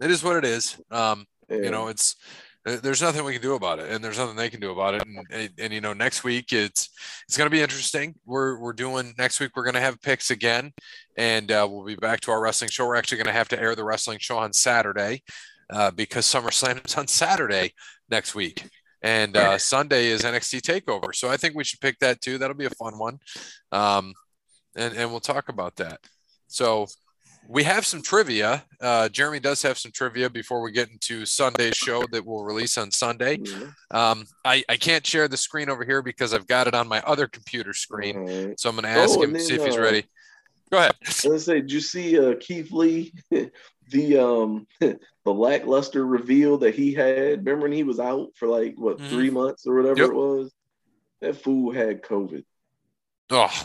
It is what it is. Um, And, you know it's there's nothing we can do about it and there's nothing they can do about it and, and, and, you know next week it's it's going to be interesting we're we're doing next week we're going to have picks again and uh, we'll be back to our wrestling show we're actually going to have to air the wrestling show on saturday uh, because SummerSlam is on saturday next week and uh, sunday is nxt takeover so i think we should pick that too that'll be a fun one um, and and we'll talk about that so we have some trivia. Uh, Jeremy does have some trivia before we get into Sunday's show that we'll release on Sunday. Um, I, I can't share the screen over here because I've got it on my other computer screen. So I'm going to ask Oh, him to see if he's uh, ready. Go ahead. Gonna say, did you see uh, Keith Lee, the um, the lackluster reveal that he had? Remember when he was out for like what Mhm. three months or whatever Yep. it was? That fool had COVID. Oh,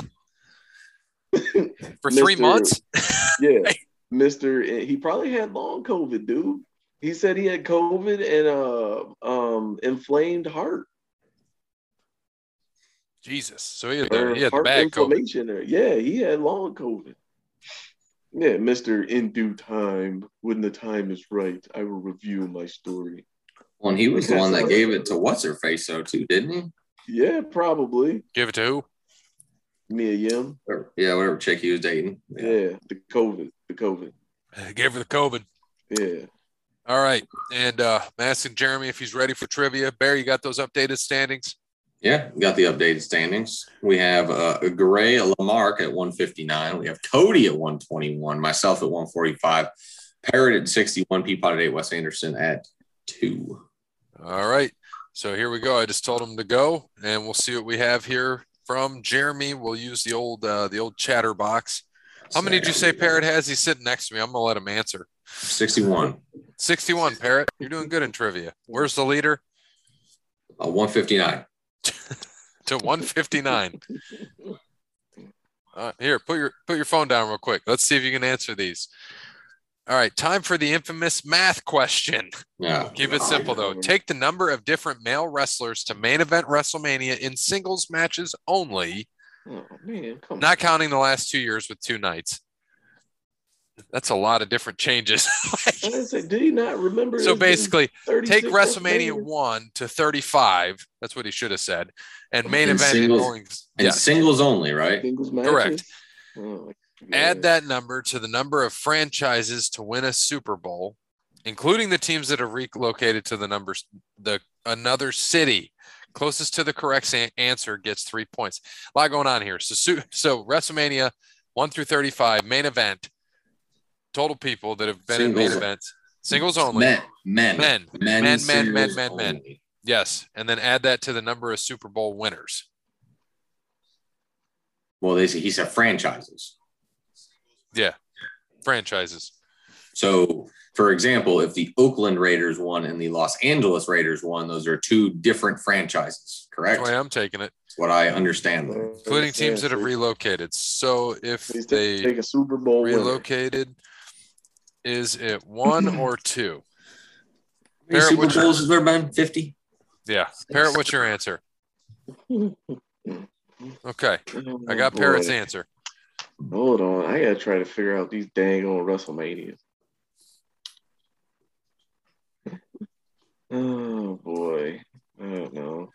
for three months? Yeah, Mister. He probably had long COVID, dude. He said he had COVID and uh um inflamed heart Jesus. So he had the, he had heart bad COVID. inflammation. Or, yeah, he had long COVID. Yeah, Mister. In due time, when the time is right, I will review my story. Well, and he was the one that gave it to what's her face though too, didn't he? Yeah, probably. Give it to who? Mia Yim. Or, yeah, whatever chick he was dating. Yeah. the COVID. The COVID. Give her the COVID. Yeah. All right. And uh I'm asking Jeremy if he's ready for trivia. Barry, you got those updated standings? Yeah, got the updated standings. We have uh, Gray Lamarck at 159. We have Cody at 121. Myself at 145. Parrot at 61. Peapod at 8. Wes Anderson at 2. All right. So here we go. I just told him to go, and we'll see what we have here from Jeremy. We'll use the old uh the old chatter box. How many did you say Parrot has? He's sitting next to me. I'm gonna let him answer. 61. 61, Parrot. You're doing good in trivia. Where's the leader? Uh, 159. To 159. Uh, here, put your put your phone down real quick. Let's see if you can answer these. All right, time for the infamous math question. Yeah. Keep it simple though. Take the number of different male wrestlers to main event WrestleMania in singles matches only, Oh man, come not counting the last two years with two nights. That's a lot of different changes. on. I said, do you not remember? so basically, take WrestleMania WrestleManias? 1 to 35. That's what he should have said. And main And event singles- going. And Yeah. singles only, right? Singles? Correct. Oh, Add that number to the number of franchises to win a Super Bowl, including the teams that have relocated to the numbers the another city. Closest to the correct answer gets three points. A lot going on here. So, so WrestleMania 1 through 35, main event, total people that have been in main events, singles only. Men. Men. Men. Men, Men, men, men, men, men. Yes. And then add that to the number of Super Bowl winners. Well, they he said franchises. Yeah, franchises. So, for example, if the Oakland Raiders won and the Los Angeles Raiders won, those are two different franchises, correct? the way I'm taking it, That's what I understand. Them. including teams that have relocated. So if they take a Super Bowl winner. Relocated, is it one or two? How many Barrett, Super Bowls has there been? 50? Yeah. Parrot, what's your answer? Okay. I got Oh, Parrot's answer. Hold on, I gotta try to figure out these dang on WrestleMania. oh boy, I don't know.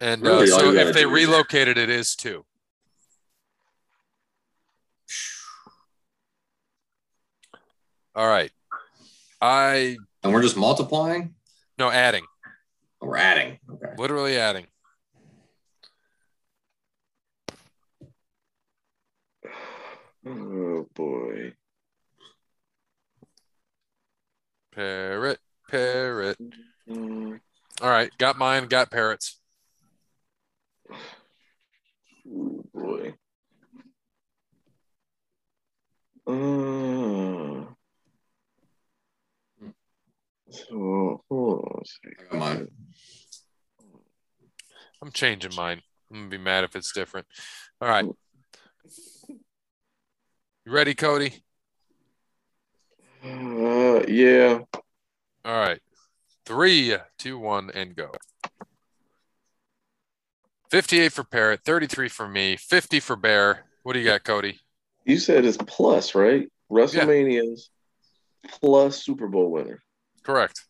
And Really, uh, all so if they relocated, it is two. All right. I And we're just multiplying? no adding, Or we're adding. Okay. literally adding. Oh boy. Parrot, parrot. Mm, All right, got mine. Got parrots. oh boy. Uh, so hold on a second. I got mine. I'm changing mine. I'm gonna be mad if it's different. All right. You ready, Cody? Uh, yeah. All right. Three, two, one, and go. 58 for Parrot, 33 for me, 50 for Bear. What do you got, Cody? You said it's plus, right? WrestleMania's plus Super Bowl winner. Correct.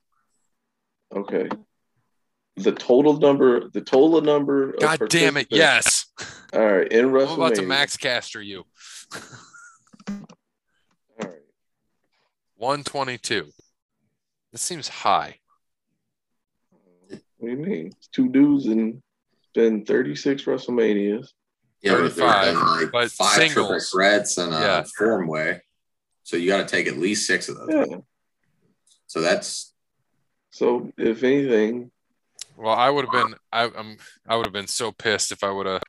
Okay. The total number, the total number. Of God damn it. Yes. All right. In I'm WrestleMania. about to max caster you. All right. 122. This seems high. What do you mean? Two dudes and been 36 WrestleManias. Yeah, but there's 35, been like but five triple singles. threats and a Yeah. form way. So you got to take at least six of those. Yeah. So that's So if anything, Well, I would have been I, I'm I would have been so pissed if I would have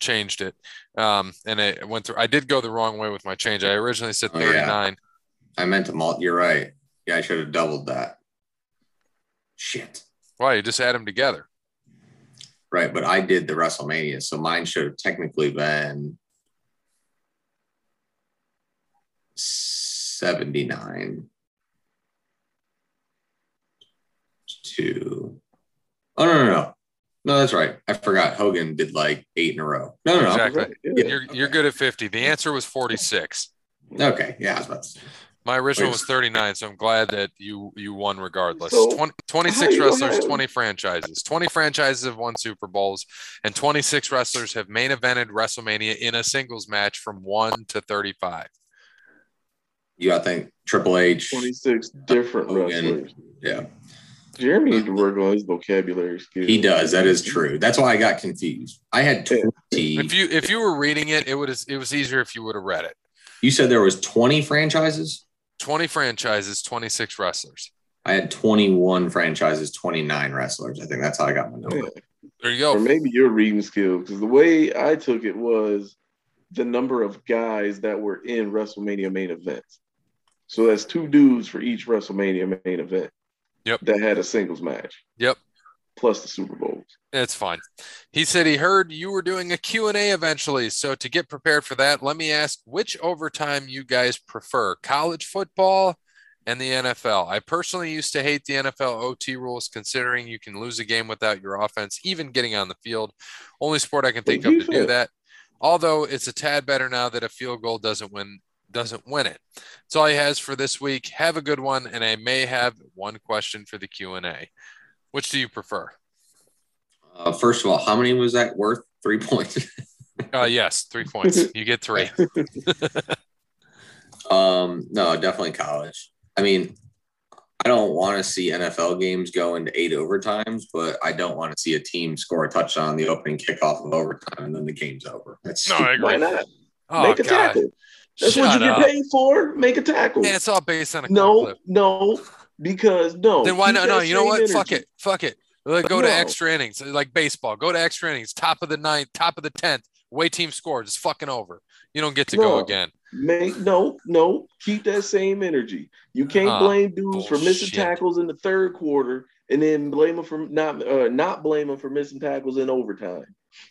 changed it. Um, and it went through. I did go the wrong way with my change. I originally said Oh, yeah. 39. I meant to malt. You're right. Yeah, I should have doubled that. Shit. Why? You just add them together. Right, but I did the WrestleMania, so mine should have technically been 79 to Oh no no no. No, that's right. I forgot. Hogan did like eight in a row. No, no, no. Exactly. right, yeah. You're you're good at 50. The answer was 46. Okay. Yeah, I was about to say. My original Like- was 39, so I'm glad that you you won regardless. So, 20, 26 wrestlers, have- 20 franchises. 20 franchises have won Super Bowls, and 26 wrestlers have main evented WrestleMania in a singles match from 1 to 35. You, I think Triple H. 26 different Hogan. wrestlers. Yeah, Jeremy needs to work on his vocabulary skills. he does. That is true. That's why I got confused. I had Yeah. 20. If you if you were reading it, it would it was easier if you would have read it. You said there was 20 franchises. 20 franchises, 26 wrestlers. I had 21 franchises, 29 wrestlers. I think that's how I got my number. Yeah. There you go. Or maybe your reading skill, because the way I took it was the number of guys that were in WrestleMania main events. So that's two dudes for each WrestleMania main event. Yep. That had a singles match. Yep. Plus the Super Bowls. It's fine. He said he heard you were doing a Q&A eventually. So to get prepared for that, let me ask which overtime you guys prefer, college football and the NFL. I personally used to hate the NFL OT rules considering you can lose a game without your offense even getting on the field. Only sport I can think of to do that. Although it's a tad better now that a field goal doesn't win doesn't win it. That's all he has for this week. Have a good one and I may have one question for the Q&A. Which do you prefer? Uh, first of all, how many was that worth? Three points. Uh, yes, three points. You get three. um, no, definitely college. I mean, I don't want to see NFL games go into eight overtimes, but I don't want to see a team score a touchdown on the opening kickoff of overtime and then the game's over. That's No, I Why not? Oh, Make a God. tackle. That's what Shut you get paid for. Make a tackle. Yeah, it's all based on a no, clip. no, because no. Then why not? No, you know what? Fuck it. Fuck it. Like, go to extra innings, like baseball. Go to extra innings, top of the ninth, top of the tenth. Way team scores. It's fucking over. You don't get to go again. Make no, no. Keep that same energy. You can't Ah, blame dudes for missing tackles in the third quarter, and then blame them for not uh, not blame them for missing tackles in overtime.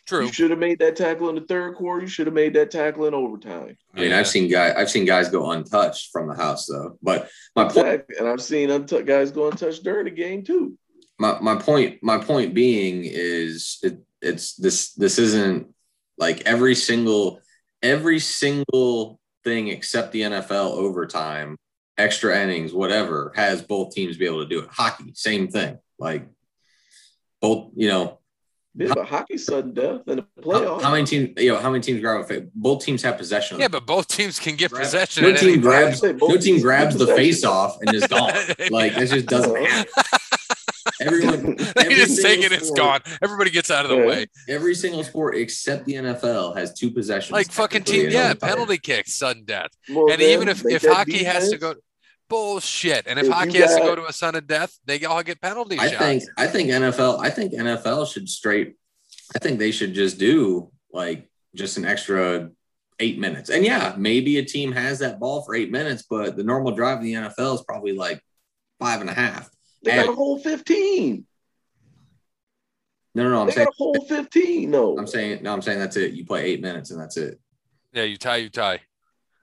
True. You should have made that tackle in the third quarter. You should have made that tackle in overtime. I mean, Yeah. I've seen guys, I've seen guys go untouched from the house though. But my point, Exactly. And I've seen untouched guys go untouched during the game too. my, my point, my point being is it, it's this, this isn't like every single, every single thing except the NFL overtime, extra innings, whatever, has both teams be able to do it. Hockey, same thing. Like both, you know, Yeah, but hockey's sudden death in the how, playoffs. how many teams, you know, how many teams grab a fa- both teams have possession. Yeah, but both teams can get Grab- possession. no at team grabs, no team grabs the face off and is gone. like it just doesn't Uh-huh. happen. Everyone, They every just take single it's gone. Everybody gets out of the Yeah. way. Every single sport except the NFL has two possessions. Like fucking team. Yeah, penalty kicks, sudden death. Well, and then even if, if that hockey has to go bullshit, and if, If hockey has to go to a son of death, they all get penalty I shots. think I think NFL I think NFL should straight I think they should just do like just an extra eight minutes. And yeah, maybe a team has that ball for eight minutes, but the normal drive in the NFL is probably like five and a half. They got a whole 15. No, no, no. I'm They saying got a whole 15. No. I'm saying no, I'm saying that's it. You play eight minutes and that's it. yeah, you tie, you tie.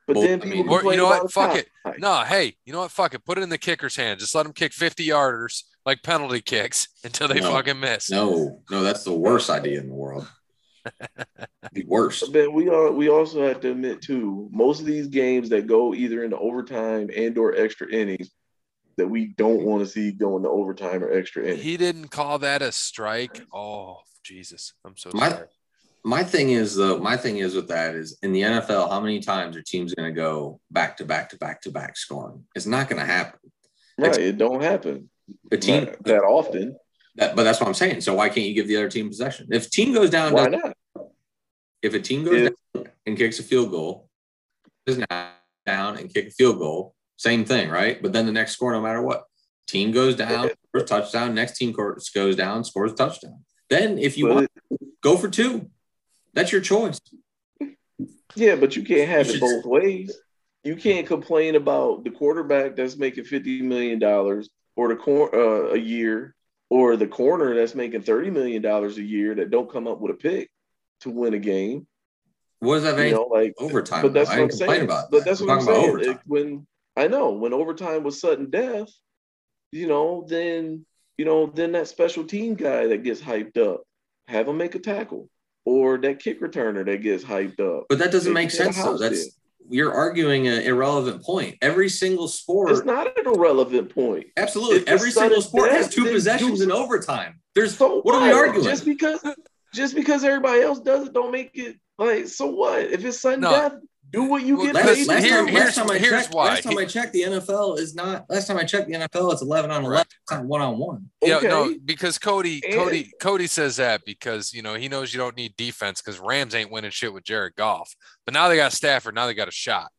But Well, then I mean- Or you complain know what? Fuck a it. tie. No, hey, you know what? Fuck it. Put it in the kicker's hand. Just let them kick 50 yarders like penalty kicks until they No. fucking miss. No, no, that's the worst idea in the world. the worst. But we are we also have to admit too, most of these games that go either into overtime and or extra innings that we don't want to see going to overtime or extra innings. He didn't call that a strike. Oh, Jesus. I'm so My- sorry. My thing is though, my thing is with that is in the NFL, how many times are teams going to go back to back to back to back scoring? It's not going to happen. right, it don't happen The team, that, that often. that, but that's what I'm saying. So why can't you give the other team possession? If team goes down, Why not? if a team goes If- down and kicks a field goal, is now down and kick a field goal, same thing, right? But then the next score, no matter what, team goes down, first touchdown. Next team goes down, scores touchdown. Then if you want, go for two. That's your choice. Yeah, but you can't have You it both ways. You can't complain about the quarterback that's making fifty million dollars or the cor- uh, a year, or the corner that's making thirty million dollars a year that don't come up with a pick to win a game. What does that You mean? know, like overtime. But that's though. what I'm saying. about But that's what I'm saying. It- when I know when overtime was sudden death, you know, then you know, then that special team guy that gets hyped up, have him make a tackle, or that kick returner that gets hyped up. But that doesn't Maybe make sense though. That's in. you're arguing an irrelevant point. Every single sport, It's not an irrelevant point. absolutely, If the every single sport has two possessions in overtime. There's So what are we arguing? Just because just because everybody else does it, don't make it like so what? If it's sudden No. death, do what you Well, get last- Last, paid. last, here- time, here's- last time I here's checked, why. last time I checked, the NFL is not. Last time I checked, the NFL it's eleven on Right. eleven. It's not one on one. Yeah, no, because Cody, And- Cody, Cody says that because you know he knows you don't need defense because Rams ain't winning shit with Jared Goff. But now they got Stafford. Now they got a shot.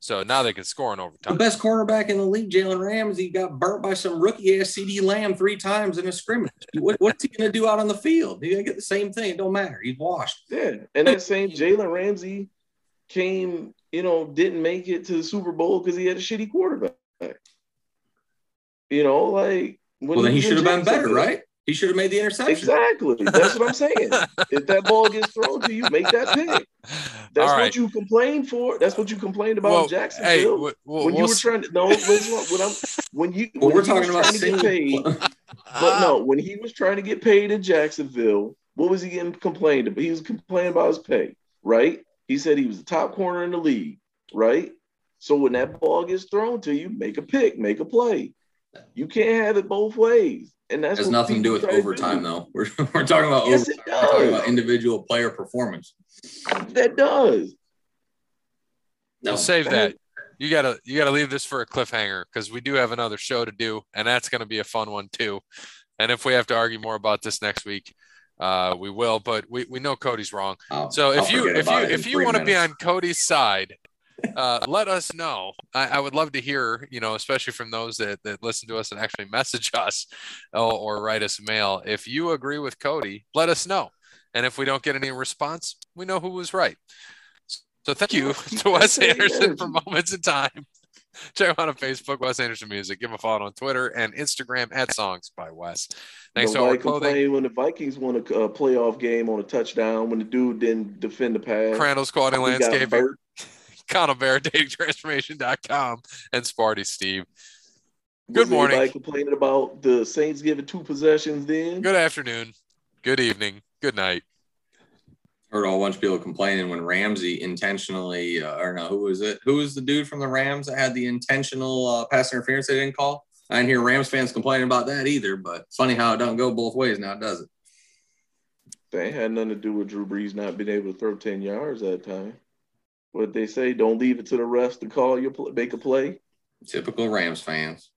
So now they can score in overtime. The best quarterback in the league, Jalen Ramsey, got burnt by some rookie ass CeeDee Lamb three times in a scrimmage. What, what's he going to do out on the field? He's going to get the same thing. It don't matter. He's washed. Yeah, and that same Jalen Ramsey came, you know, didn't make it to the Super Bowl because he had a shitty quarterback. You know, like when Well, then he should have been better, right? He should have made the interception. Exactly. That's what I'm saying. if that ball gets thrown to you, make that pick. That's right. what you complained for. That's what you complained about Well, in Jacksonville. w- w- when you we'll were trying to no, listen, when I'm when you Well, when we're talking about to get paid, but no, when he was trying to get paid in Jacksonville, what was he getting complained about? He was complaining about his pay, right? He said he was the top corner in the league, right? So when that ball gets thrown to you, make a pick, make a play. You can't have it both ways. And that's has nothing to do with people try overtime, though. We're, we're talking about Yes, it overtime. We're talking about individual player performance. That does. No, We'll save that. You gotta you gotta leave this for a cliffhanger because we do have another show to do, and that's gonna be a fun one too. And if we have to argue more about this next week, uh, we will. But we, we know Cody's wrong. I'll- So if you if you it in if you want to be on Cody's side, uh, let us know. I, I would love to hear, you know, especially from those that, that listen to us and actually message us or, or write us mail. If you agree with Cody, let us know. And if we don't get any response, we know who was right. So thank you to Wes Anderson for moments in time. Check him out on Facebook, Wes Anderson Music. Give him a follow on Twitter and Instagram at Songs by Wes. Thanks to our clothing. when the Vikings won a uh, playoff game on a touchdown when the dude didn't defend the pass. Crandall's Quality Landscaping. Connell Bear, datingtransformation.com, and Sparty Steve. Was Good morning. Anybody complaining about the Saints giving two possessions then? Good afternoon. Good evening. Good night. Heard a whole bunch of people complaining when Ramsey intentionally, uh, or no, who was it? Who was the dude from the Rams that had the intentional uh, pass interference they didn't call? I didn't hear Rams fans complaining about that either. But funny how it don't go both ways now, does it? Ain't had nothing to do with Drew Brees not being able to throw 10 yards that time. What they say, don't leave it to the refs to call your play, make a play. Typical Rams fans.